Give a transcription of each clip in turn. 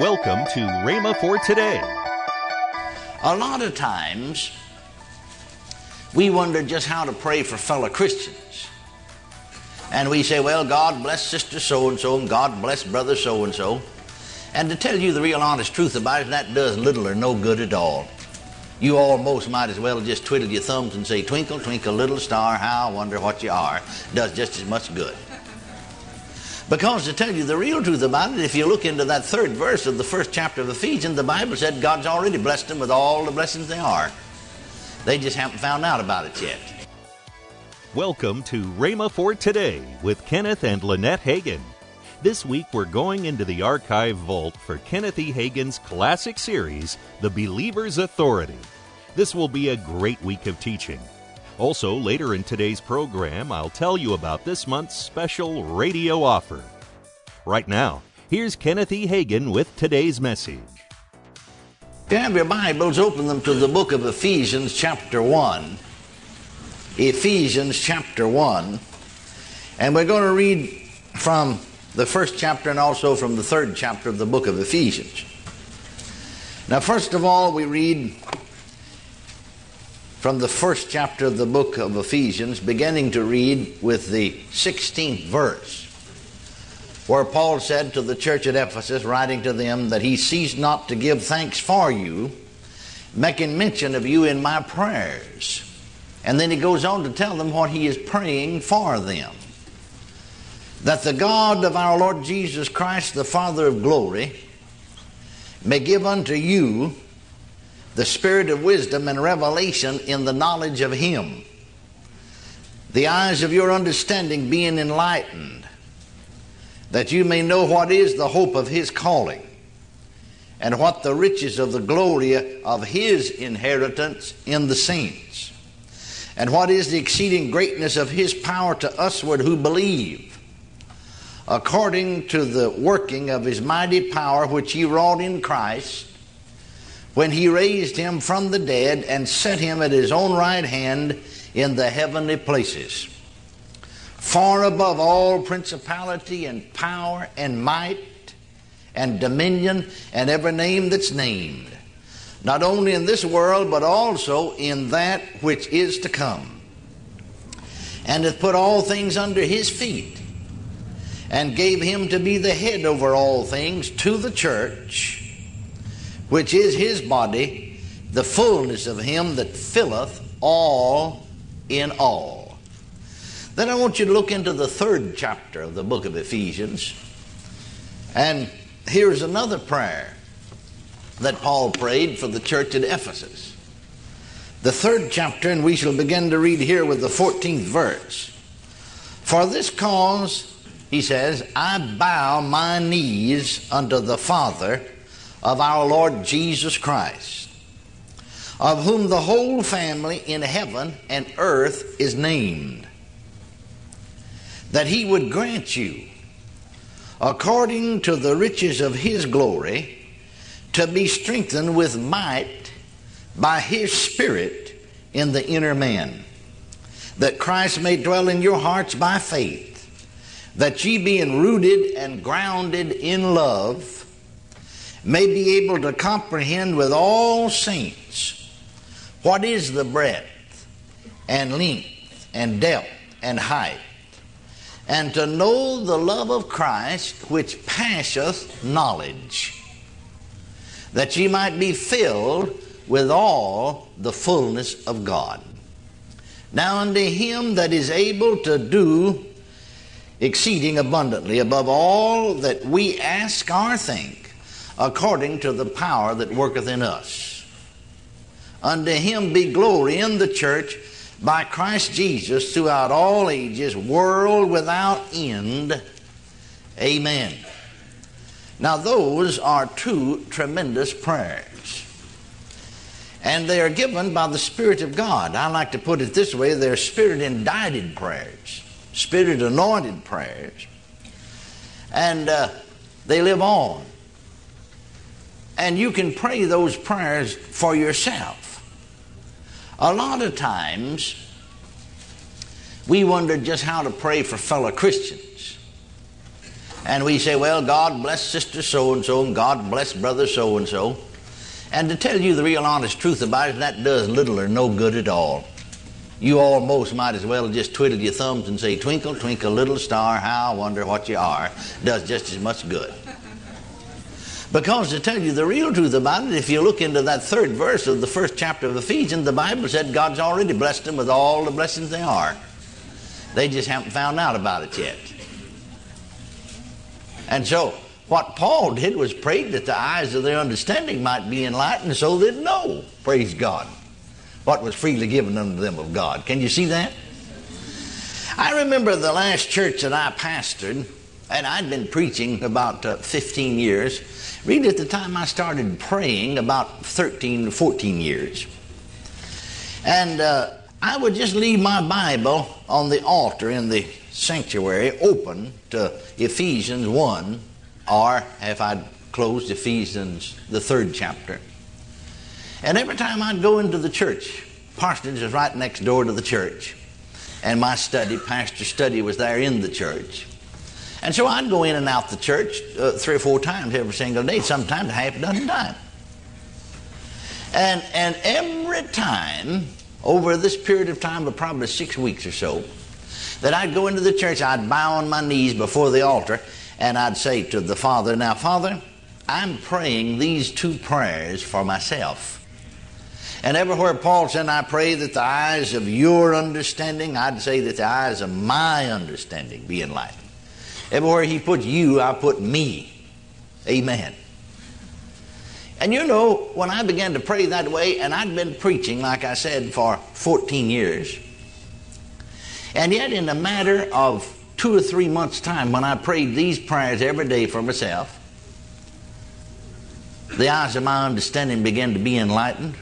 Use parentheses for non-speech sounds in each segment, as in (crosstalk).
Welcome to Rhema for today. A lot of times, we wonder just how to pray for fellow Christians. And we say, well, God bless sister so and so, and God bless brother so and so. And to tell you the real honest truth about it, that does little or no good at all. You almost might as well just twiddle your thumbs and say, Twinkle, twinkle, little star, how I wonder what you are. Does just as much good. Because to tell you the real truth about it, if you look into that third verse of the first chapter of Ephesians, the Bible said God's already blessed them with all the blessings they are. They just haven't found out about it yet. Welcome to Rhema for today with Kenneth and Lynette Hagin. This week we're going into the archive vault for Kenneth E. Hagin's classic series, The Believer's Authority. This will be a great week of teaching. Also, later in today's program, I'll tell you about this month's special radio offer. Right now, here's Kenneth E. Hagin with today's message. If you have your Bibles, open them to the book of Ephesians, chapter 1. Ephesians, chapter 1. And we're going to read from the first chapter and also from the third chapter of the book of Ephesians. Now, first of all, we read from the first chapter of the book of Ephesians, beginning to read with the 16th verse, where Paul said to the church at Ephesus, writing to them, that he ceased not to give thanks for you, making mention of you in my prayers. And then he goes on to tell them what he is praying for them. That the God of our Lord Jesus Christ, the Father of glory, may give unto you the spirit of wisdom and revelation in the knowledge of Him. The eyes of your understanding being enlightened, that you may know what is the hope of His calling, and what the riches of the glory of His inheritance in the saints, and what is the exceeding greatness of His power to usward who believe, according to the working of His mighty power which He wrought in Christ when he raised him from the dead and set him at his own right hand in the heavenly places, far above all principality and power and might and dominion and every name that's named, not only in this world, but also in that which is to come, and hath put all things under his feet, and gave him to be the head over all things to the church which is his body, the fullness of him that filleth all in all. Then I want you to look into the third chapter of the book of Ephesians. And here's another prayer that Paul prayed for the church at Ephesus. The third chapter, and we shall begin to read here with the 14th verse. For this cause, he says, I bow my knees unto the Father of our Lord Jesus Christ, of whom the whole family in heaven and earth is named, that he would grant you, according to the riches of his glory, to be strengthened with might by his Spirit in the inner man, that Christ may dwell in your hearts by faith, that ye being rooted and grounded in love, may be able to comprehend with all saints what is the breadth and length and depth and height, and to know the love of Christ which passeth knowledge, that ye might be filled with all the fullness of God. Now unto him that is able to do exceeding abundantly above all that we ask or think, according to the power that worketh in us. Unto him be glory in the church by Christ Jesus throughout all ages, world without end. Amen. Now, those are two tremendous prayers. And they are given by the Spirit of God. I like to put it this way they're Spirit indited prayers, Spirit anointed prayers. And uh, they live on. And you can pray those prayers for yourself. A lot of times, we wonder just how to pray for fellow Christians. And we say, well, God bless sister so and so, and God bless brother so and so. And to tell you the real honest truth about it, that does little or no good at all. You almost might as well just twiddle your thumbs and say, Twinkle, twinkle, little star, how I wonder what you are. Does just as much good. Because to tell you the real truth about it, if you look into that third verse of the first chapter of Ephesians, the Bible said God's already blessed them with all the blessings they are. They just haven't found out about it yet. And so, what Paul did was prayed that the eyes of their understanding might be enlightened so they'd know, praise God, what was freely given unto them of God. Can you see that? I remember the last church that I pastored, and I'd been preaching about uh, 15 years. Really, at the time I started praying, about 13, 14 years. And uh, I would just leave my Bible on the altar in the sanctuary open to Ephesians 1, or if I'd closed Ephesians, the third chapter. And every time I'd go into the church, parsonage is right next door to the church. And my study, pastor's study, was there in the church. And so I'd go in and out the church uh, three or four times every single day, sometimes a half a dozen times. And, and every time, over this period of time of probably six weeks or so, that I'd go into the church, I'd bow on my knees before the altar, and I'd say to the Father, Now, Father, I'm praying these two prayers for myself. And everywhere Paul said, I pray that the eyes of your understanding, I'd say that the eyes of my understanding be enlightened. Everywhere he put you, I put me. Amen. And you know, when I began to pray that way, and I'd been preaching, like I said, for 14 years, and yet in a matter of two or three months' time, when I prayed these prayers every day for myself, the eyes of my understanding began to be enlightened.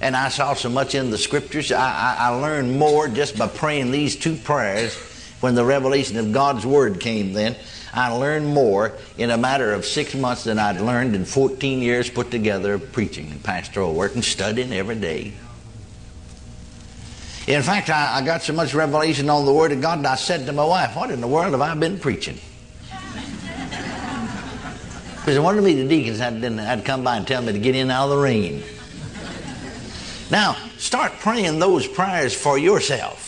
And I saw so much in the scriptures. I, I, I learned more just by praying these two prayers when the revelation of God's Word came then. I learned more in a matter of six months than I'd learned in 14 years put together of preaching and pastoral work and studying every day. In fact, I, I got so much revelation on the Word of God, that I said to my wife, What in the world have I been preaching? Because one of me, the deacons, had, had come by and tell me to get in out of the rain. Now, start praying those prayers for yourself.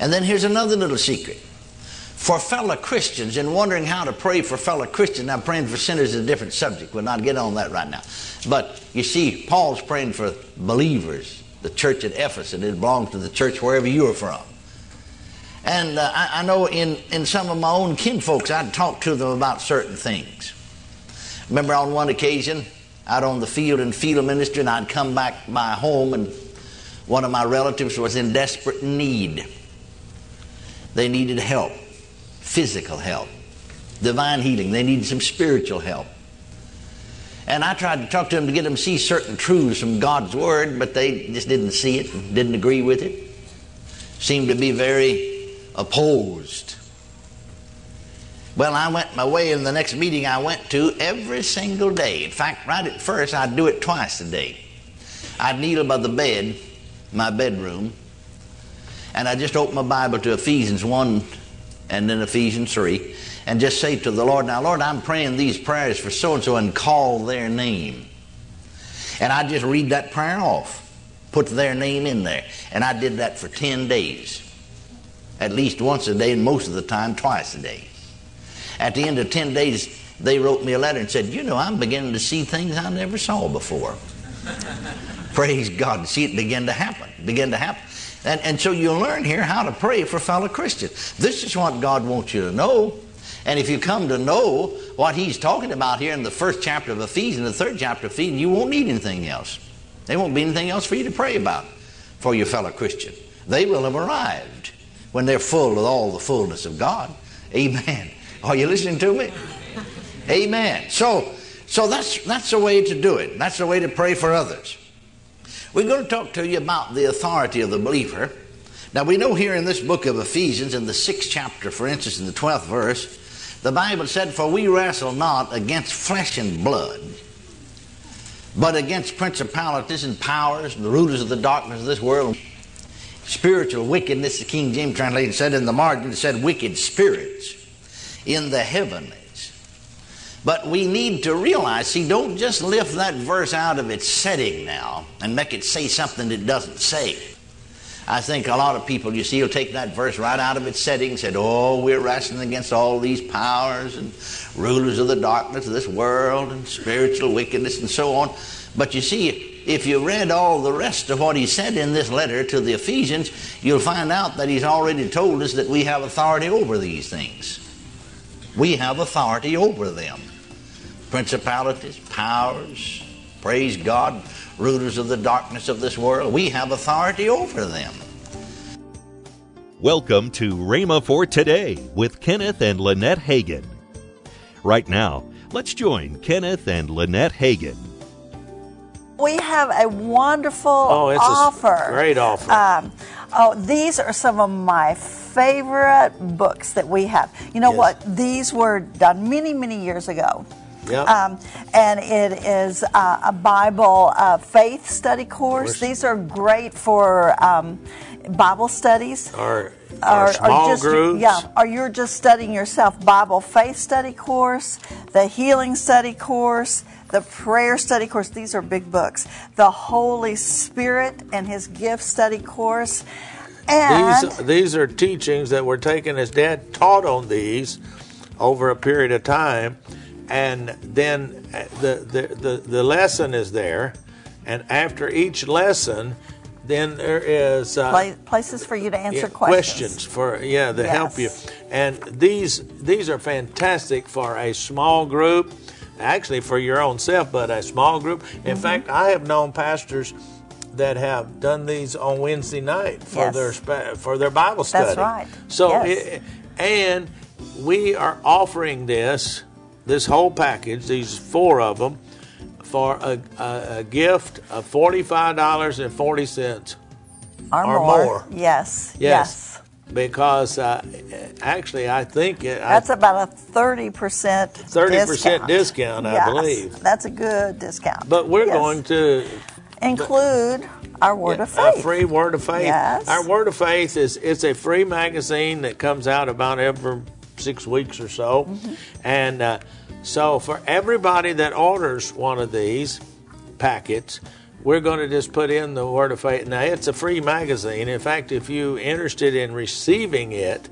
And then here's another little secret. For fellow Christians and wondering how to pray for fellow Christians. Now, praying for sinners is a different subject. We'll not get on that right now. But you see, Paul's praying for believers, the church at Ephesus. It belongs to the church wherever you are from. And uh, I, I, know in, in some of my own kinfolks, I'd talk to them about certain things. Remember on one occasion, out on the field in field ministry, and I'd come back my home, and one of my relatives was in desperate need. They needed help, physical help, divine healing. They needed some spiritual help. And I tried to talk to them to get them to see certain truths from God's Word, but they just didn't see it, didn't agree with it. Seemed to be very opposed. Well, I went my way in the next meeting I went to every single day. In fact, right at first, I'd do it twice a day. I'd kneel by the bed, my bedroom, and I'd just open my Bible to Ephesians 1 and then Ephesians 3, and just say to the Lord, Now, Lord, I'm praying these prayers for so and so and call their name. And I'd just read that prayer off, put their name in there. And I did that for 10 days, at least once a day, and most of the time, twice a day. At the end of 10 days, they wrote me a letter and said, You know, I'm beginning to see things I never saw before. (laughs) Praise God. See it begin to happen. Begin to happen. And, and so you learn here how to pray for fellow Christians. This is what God wants you to know. And if you come to know what He's talking about here in the first chapter of Ephesians, the third chapter of Ephesians, you won't need anything else. There won't be anything else for you to pray about for your fellow Christian. They will have arrived when they're full of all the fullness of God. Amen. Are you listening to me? Amen. So, so that's that's the way to do it. That's the way to pray for others. We're going to talk to you about the authority of the believer. Now we know here in this book of Ephesians, in the sixth chapter, for instance, in the twelfth verse, the Bible said, "For we wrestle not against flesh and blood." But against principalities and powers and the rulers of the darkness of this world, spiritual wickedness, the King James translation said in the margin, it said wicked spirits in the heavenlies. But we need to realize, see, don't just lift that verse out of its setting now and make it say something it doesn't say. I think a lot of people, you see, will take that verse right out of its setting and said, Oh, we're wrestling against all these powers and rulers of the darkness of this world and spiritual wickedness and so on. But you see, if you read all the rest of what he said in this letter to the Ephesians, you'll find out that he's already told us that we have authority over these things. We have authority over them. Principalities, powers, praise God, rulers of the darkness of this world. We have authority over them. Welcome to Rhema for Today with Kenneth and Lynette Hagin. Right now, let's join Kenneth and Lynette Hagin. We have a wonderful Oh, it's a great offer. Um, oh, these are some of my favorite books that we have. You know Yes. what? These were done many, many years ago. Yep. Um, and it is uh, a Bible uh, faith study course. These are great for um, Bible studies. Our Or- or small just, groups. Yeah, or you're just studying yourself. Bible faith study course, the healing study course, the prayer study course. These are big books. The Holy Spirit and His gift study course. And These, these are teachings that were taken as Dad taught on these over a period of time, and then uh, the the, the, the lesson is there, and after each lesson, then there is uh, pla- places for you to answer yeah, questions. for yeah to help you, and these these are fantastic for a small group, actually for your own self, but a small group. In Mm-hmm. fact, I have known pastors that have done these on Wednesday night for Yes. their spa- for their Bible study. that's right. So, Yes. it, and we are offering this this whole package, these four of them, for a, a, a gift of forty five dollars and forty cents. or, or more. more. Yes. Yes. Because uh, actually, I think it, I- That's about a 30% 30% discount. discount, I Yes, believe. That's a good discount. But we're Yes. going to include our word of faith. a free word of faith. Yes. Our word of faith is it's a free magazine that comes out about every six weeks or so, Mm-hmm. and uh, so for everybody that orders one of these packets. We're going to just put in the word of faith. Now, it's a free magazine. In fact, if you're interested in receiving it,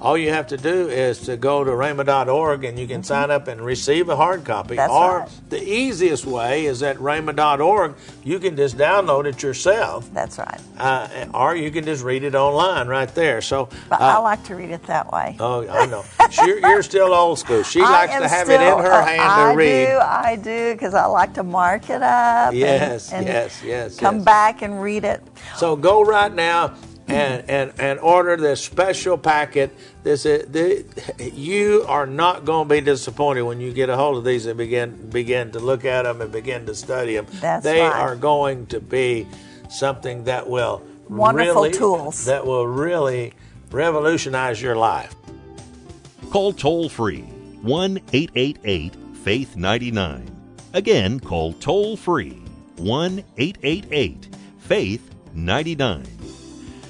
all you have to do is to go to rhema.org and you can sign up and receive a hard copy. Mm-hmm. That's or right. the easiest way is at rhema.org. You can just download it yourself, That's right. uh, or you can just read it online right there. So, But uh, I like to read it that way. oh, I know. You're, you're still old school. She (laughs) likes to have it in her uh, hand I to read. I do, I do, because I like to mark it up. and- Yes, and yes, yes, Come yes. back and read it. So go right now and, and, and order this special packet. This is, the, you are not going to be disappointed when you get a hold of these and begin begin to look at them and begin to study them. That's they right. are going to be something that will Wonderful really, tools. that will really revolutionize your life. Call toll free 1 888 Faith 99. Again, call toll free 1 888 Faith 99.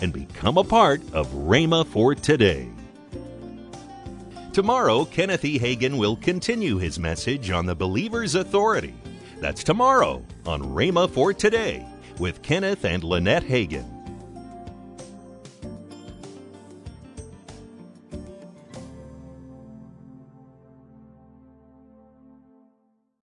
and become a part of Rhema for Today. Tomorrow, Kenneth E. Hagin will continue his message on the believer's authority. That's tomorrow on Rhema for Today with Kenneth and Lynette Hagin.